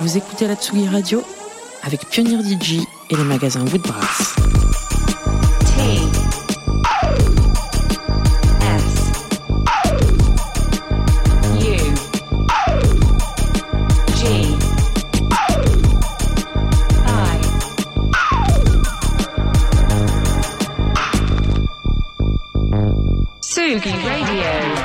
Vous écoutez la Tsugi Radio avec Pionnier DJ et les magasins Woodbrass. T S U G I Sugi Radio.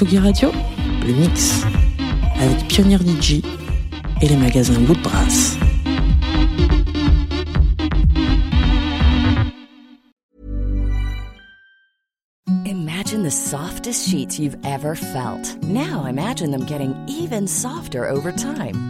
Tsugi Radio, le mix avec Pionnier DJ et les magasins Woodbrass. Imagine the softest sheets you've ever felt. Now imagine them getting even softer over time.